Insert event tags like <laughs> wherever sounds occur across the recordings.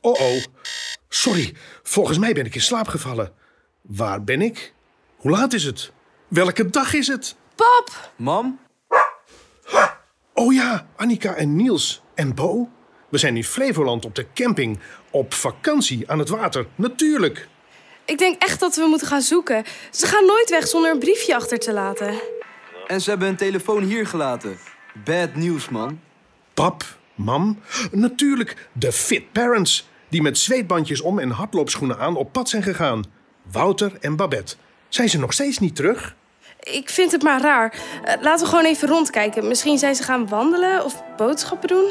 Oh oh. Sorry, volgens mij ben ik in slaap gevallen. Waar ben ik? Hoe laat is het? Welke dag is het? Pap! Mam? Oh ja, Annika en Niels en Bo. We zijn in Flevoland op de camping. Op vakantie aan het water, natuurlijk. Ik denk echt dat we moeten gaan zoeken. Ze gaan nooit weg zonder een briefje achter te laten. En ze hebben hun telefoon hier gelaten. Bad nieuws, man. Pap, mam, natuurlijk de Fit Parents. Die met zweetbandjes om en hardloopschoenen aan op pad zijn gegaan. Wouter en Babette. Zijn ze nog steeds niet terug? Ik vind het maar raar. Eh, laten we gewoon even rondkijken. Misschien zijn ze gaan wandelen of boodschappen doen.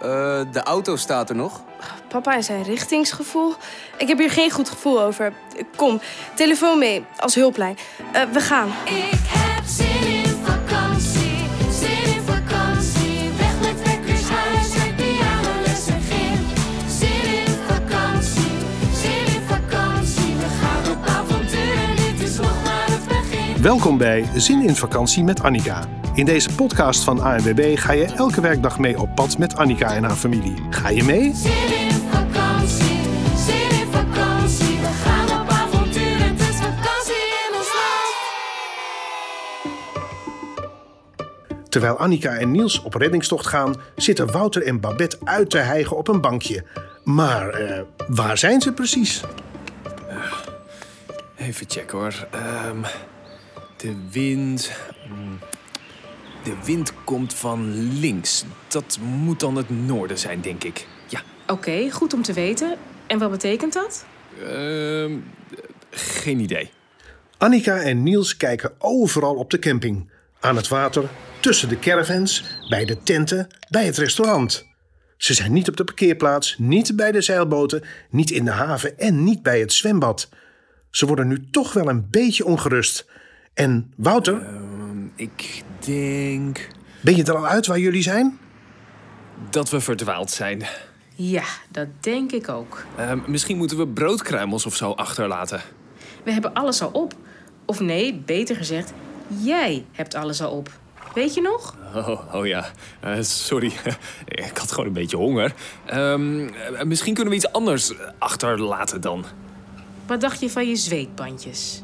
Eh, de auto staat er nog. Papa en zijn richtingsgevoel. Ik heb hier geen goed gevoel over. Kom, telefoon mee als hulplijn. Eh, we gaan. Ik Welkom bij Zin in Vakantie met Annika. In deze podcast van ANWB ga je elke werkdag mee op pad met Annika en haar familie. Ga je mee? Zin in vakantie, zin in vakantie. We gaan op avontuur, het is vakantie in ons land. Terwijl Annika en Niels op reddingstocht gaan, zitten Wouter en Babette uit te hijgen op een bankje. Maar eh, waar zijn ze precies? Even checken hoor. Ehm, de wind. De wind komt van links. Dat moet dan het noorden zijn, denk ik. Ja. Oké, goed om te weten. En wat betekent dat? Ehm, geen idee. Annika en Niels kijken overal op de camping. Aan het water, tussen de caravans, bij de tenten, bij het restaurant. Ze zijn niet op de parkeerplaats, niet bij de zeilboten, niet in de haven en niet bij het zwembad. Ze worden nu toch wel een beetje ongerust. En Wouter, Ik denk ben je er al uit waar jullie zijn? dat we verdwaald zijn. Ja, dat denk ik ook. Ehm, misschien moeten we broodkruimels of zo achterlaten. We hebben alles al op. Of nee, beter gezegd, jij hebt alles al op. Weet je nog? Oh, oh ja, Eh, sorry. <laughs> ik had gewoon een beetje honger. Ehm, eh, misschien kunnen we iets anders achterlaten dan. Wat dacht je van je zweetbandjes?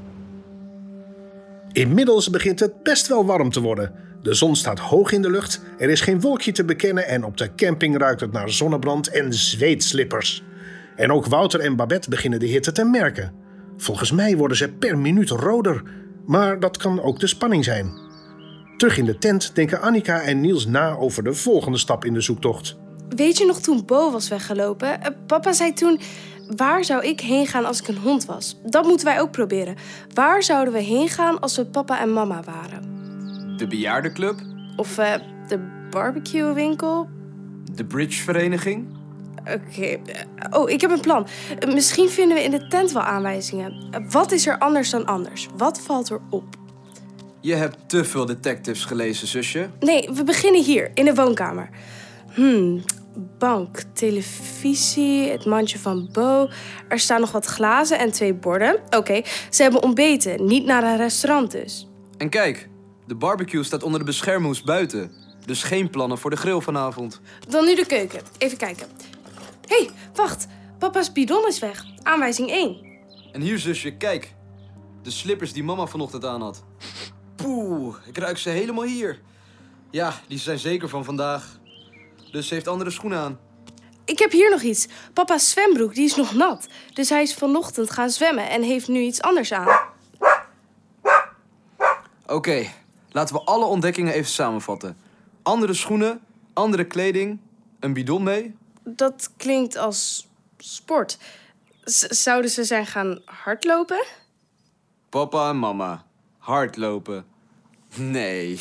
Inmiddels begint het best wel warm te worden. De zon staat hoog in de lucht, er is geen wolkje te bekennen en op de camping ruikt het naar zonnebrand en zweetslippers. En ook Wouter en Babette beginnen de hitte te merken. Volgens mij worden ze per minuut roder, maar dat kan ook de spanning zijn. Terug in de tent denken Annika en Niels na over de volgende stap in de zoektocht. Weet je nog toen Bo was weggelopen? Eh, papa zei toen: Waar zou ik heen gaan als ik een hond was? Dat moeten wij ook proberen. Waar zouden we heen gaan als we papa en mama waren? De bejaardenclub. Of eh, de barbecuewinkel? De bridgevereniging. Oké. eh, Oh, ik heb een plan. Eh, Misschien vinden we in de tent wel aanwijzingen. Wat is er anders dan anders? Wat valt er op? Je hebt te veel detectives gelezen, zusje. Nee, we beginnen hier, in de woonkamer. Hmm, bank, televisie, het mandje van Bo. Er staan nog wat glazen en twee borden. Oké, ze hebben ontbeten, niet naar een restaurant dus. En kijk, de barbecue staat onder de beschermhoes buiten. Dus geen plannen voor de grill vanavond. Dan nu de keuken. Even kijken. Hé, hey, wacht. Papa's bidon is weg. Aanwijzing 1. En hier, zusje, kijk. De slippers die mama vanochtend aan had. Poeh, ik ruik ze helemaal hier. Ja, die zijn zeker van vandaag. Dus ze heeft andere schoenen aan. Ik heb hier nog iets. Papa's zwembroek, die is nog nat. Dus hij is vanochtend gaan zwemmen en heeft nu iets anders aan. Oké, laten we alle ontdekkingen even samenvatten. Andere schoenen, andere kleding, een bidon mee. Dat klinkt als sport. Z- zouden ze zijn gaan hardlopen? Papa en mama, hardlopen. Nee.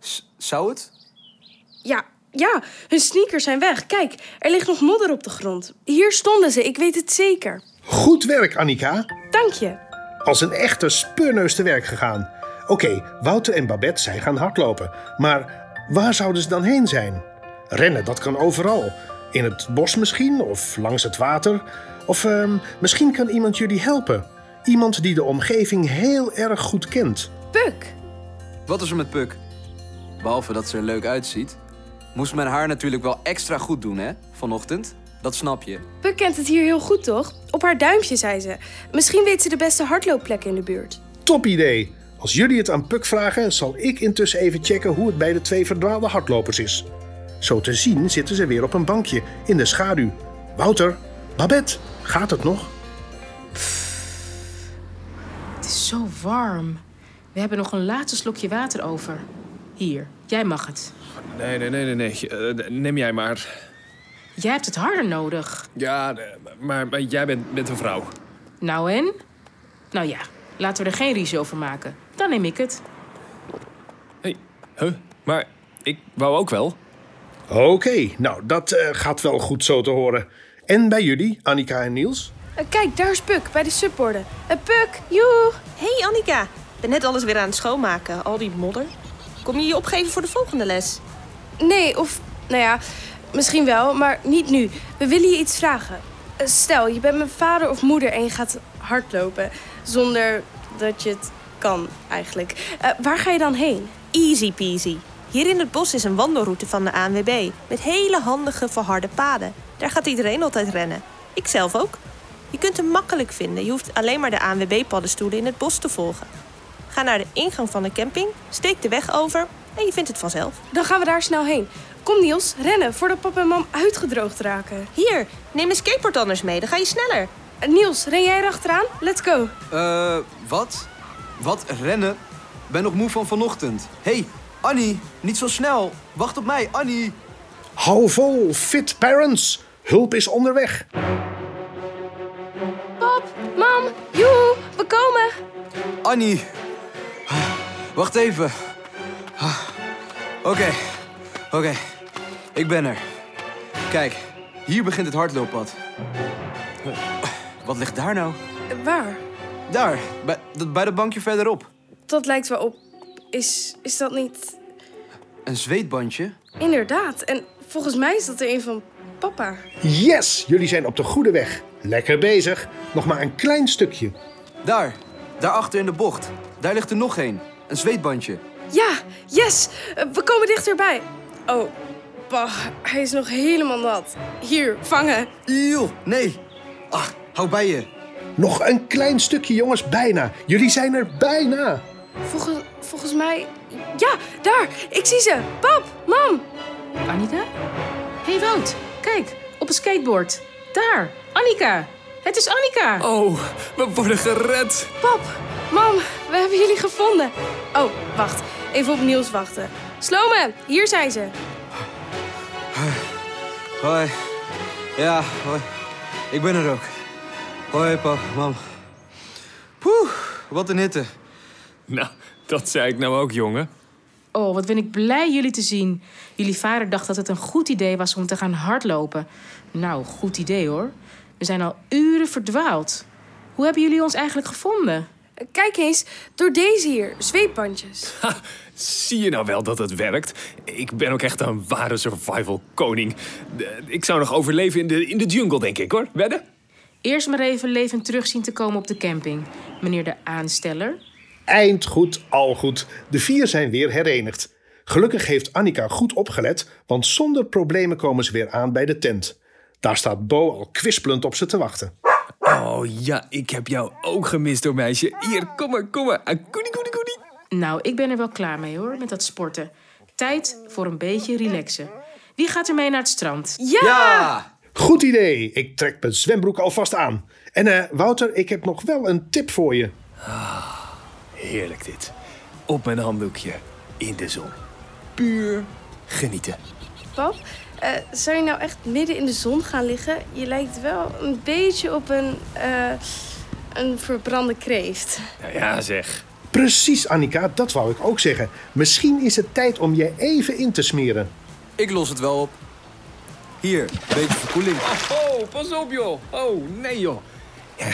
S- zou het? Ja, ja, hun sneakers zijn weg. Kijk, er ligt nog modder op de grond. Hier stonden ze, ik weet het zeker. Goed werk, Annika. Dank je. Als een echte speurneus te werk gegaan. Oké, Wouter en Babette zijn gaan hardlopen. Maar waar zouden ze dan heen zijn? Rennen, dat kan overal. In het bos misschien, of langs het water. Of ehm, misschien kan iemand jullie helpen. Iemand die de omgeving heel erg goed kent. Puk. Wat is er met Puk? Behalve dat ze er leuk uitziet. Moest mijn haar natuurlijk wel extra goed doen, hè? Vanochtend. Dat snap je. Puk kent het hier heel goed, toch? Op haar duimpje, zei ze. Misschien weet ze de beste hardloopplekken in de buurt. Top idee! Als jullie het aan Puk vragen, zal ik intussen even checken hoe het bij de twee verdwaalde hardlopers is. Zo te zien zitten ze weer op een bankje in de schaduw. Wouter, Babette, gaat het nog? Het is zo warm. We hebben nog een laatste slokje water over. Hier, jij mag het. Nee, nee, nee, nee, nee. Eh, neem jij maar. Jij hebt het harder nodig. Ja, eh, maar, maar jij bent, bent een vrouw. Nou en? Nou ja, laten we er geen ruzie over maken. Dan neem ik het. Hey, huh? Maar ik wou ook wel. Oké, nou dat eh, gaat wel goed zo te horen. En bij jullie, Annika en Niels? Kijk, daar is Puk bij de subborden. Uh, Puk, joe! hey Annika, ik ben net alles weer aan het schoonmaken, al die modder. Kom je je opgeven voor de volgende les? Nee, of, nou ja, misschien wel, maar niet nu. We willen je iets vragen. Eh, stel, je bent mijn vader of moeder en je gaat hardlopen. Zonder dat je het kan, eigenlijk. Eh, waar ga je dan heen? Easy peasy. Hier in het bos is een wandelroute van de ANWB. Met hele handige verharde paden. Daar gaat iedereen altijd rennen. Ik zelf ook. Je kunt hem makkelijk vinden. Je hoeft alleen maar de ANWB-paddenstoelen in het bos te volgen. Ga naar de ingang van de camping, steek de weg over en je vindt het vanzelf. Dan gaan we daar snel heen. Kom Niels, rennen voordat papa en mam uitgedroogd raken. Hier, neem een skateboard anders mee, dan ga je sneller. Eh, Niels, ren jij erachteraan? Let's go. Eh, wat? Wat? Rennen? Ben nog moe van vanochtend. hey, Annie, niet zo snel. Wacht op mij, Annie. Hou vol, fit parents! Hulp is onderweg. Pap, mam, joe, we komen. Annie. Wacht even. Ah, Oké, oké. Ik ben er. Kijk, hier begint het hardlooppad. Wat ligt daar nou? Waar? Daar, bij, dat- bij dat bankje verderop. Dat lijkt wel op. Is, is dat niet... Een zweetbandje. Inderdaad. En volgens mij is dat er een van papa. Yes, jullie zijn op de goede weg. Lekker bezig. Nog maar een klein stukje. Daar, daarachter in de bocht. Daar ligt er nog één. Een zweetbandje. Ja, yes! We komen dichterbij. Oh, bah, hij is nog helemaal nat. Hier, vangen. Iel, nee. Ach, hou bij je. Nog een klein stukje, jongens, bijna. Jullie zijn er bijna. Volgens, volgens mij... Ja, daar! Ik zie ze! Pap, mam! Annika? Hé hey Wout, kijk, op een skateboard. Daar, Annika. Het is Annika. Oh, we worden gered. Pap, mam, we hebben jullie gevonden. Oh, wacht. Even op Niels wachten. Slome, hier zijn ze. Hoi. Ja, hoi. Ik ben er ook. Hoi, pap, mam. Poeh, wat een hitte. Nou, dat zei ik nou ook, jongen. Oh, wat ben ik blij jullie te zien. Jullie vader dacht dat het een goed idee was om te gaan hardlopen. Nou, goed idee hoor. We zijn al uren verdwaald. Hoe hebben jullie ons eigenlijk gevonden? Kijk eens, door deze hier, zweepbandjes. <laughs> Ha, zie je nou wel dat het werkt? Ik ben ook echt een ware survival koning. De- Ik zou nog overleven in de, in de jungle, denk ik, hoor. Wedden? Eerst maar even levend terug zien te komen op de camping. Meneer de aansteller. Eind goed, al goed. De vier zijn weer herenigd. Gelukkig heeft Annika goed opgelet, want zonder problemen komen ze weer aan bij de tent. Daar staat Bo al kwispelend op ze te wachten. Oh ja, ik heb jou ook gemist, hoor, meisje. Hier, kom maar, kom maar. Ah, Koenie, koenie, koenie. Nou, ik ben er wel klaar mee hoor, met dat sporten. Tijd voor een beetje relaxen. Wie gaat er mee naar het strand? Ja! Ja! Goed idee, ik trek mijn zwembroek alvast aan. En eh, Wouter, ik heb nog wel een tip voor je. Heerlijk dit. Op mijn handdoekje, in de zon. Puur genieten. Pap, eh, zou je nou echt midden in de zon gaan liggen? Je lijkt wel een beetje op een, eh, een verbrande kreeft. Nou ja, zeg. Precies, Annika, dat wou ik ook zeggen. Misschien is het tijd om je even in te smeren. Ik los het wel op. Hier, beetje verkoeling. Oh, pas op, joh. Oh, nee, joh. Ja,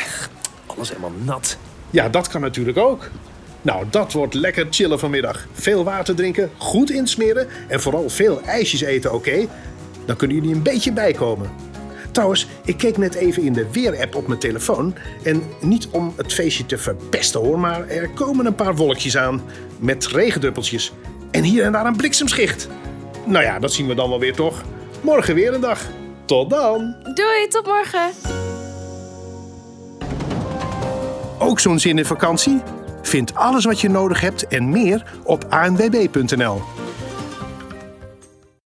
alles helemaal nat. Ja, dat kan natuurlijk ook. Nou, dat wordt lekker chillen vanmiddag. Veel water drinken, goed insmeren en vooral veel ijsjes eten, oké? Dan kunnen jullie een beetje bijkomen. Trouwens, ik keek net even in de weerapp op mijn telefoon. En niet om het feestje te verpesten hoor, maar er komen een paar wolkjes aan. Met regendruppeltjes En hier en daar een bliksemschicht. Nou ja, dat zien we dan wel weer toch. Morgen weer een dag. Tot dan. Doei, tot morgen. Ook zo'n zin in vakantie? Vind alles wat je nodig hebt en meer op anwb.nl.